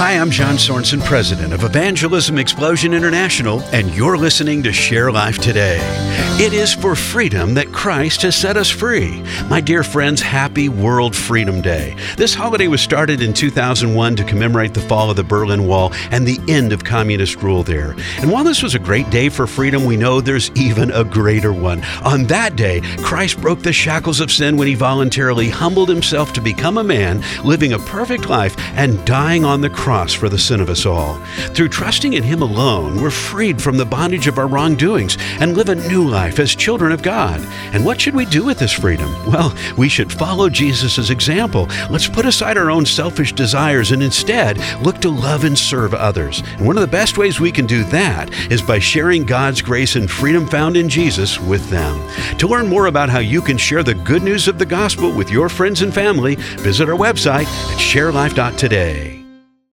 Hi, I'm John Sorensen, president of Evangelism Explosion International, and you're listening to Share Life Today. It is for freedom that Christ has set us free. My dear friends, happy World Freedom Day. This holiday was started in 2001 to commemorate the fall of the Berlin Wall and the end of communist rule there. And while this was a great day for freedom, we know there's even a greater one. On that day, Christ broke the shackles of sin when he voluntarily humbled himself to become a man, living a perfect life and dying on the cross for the sin of us all. Through trusting in him alone, we're freed from the bondage of our wrongdoings and live a new life as children of God. And what should we do with this freedom? Well, we should follow Jesus' example. Let's put aside our own selfish desires and instead look to love and serve others. And one of the best ways we can do that is by sharing God's grace and freedom found in Jesus with them. To learn more about how you can share the good news of the gospel with your friends and family, visit our website at sharelife.today.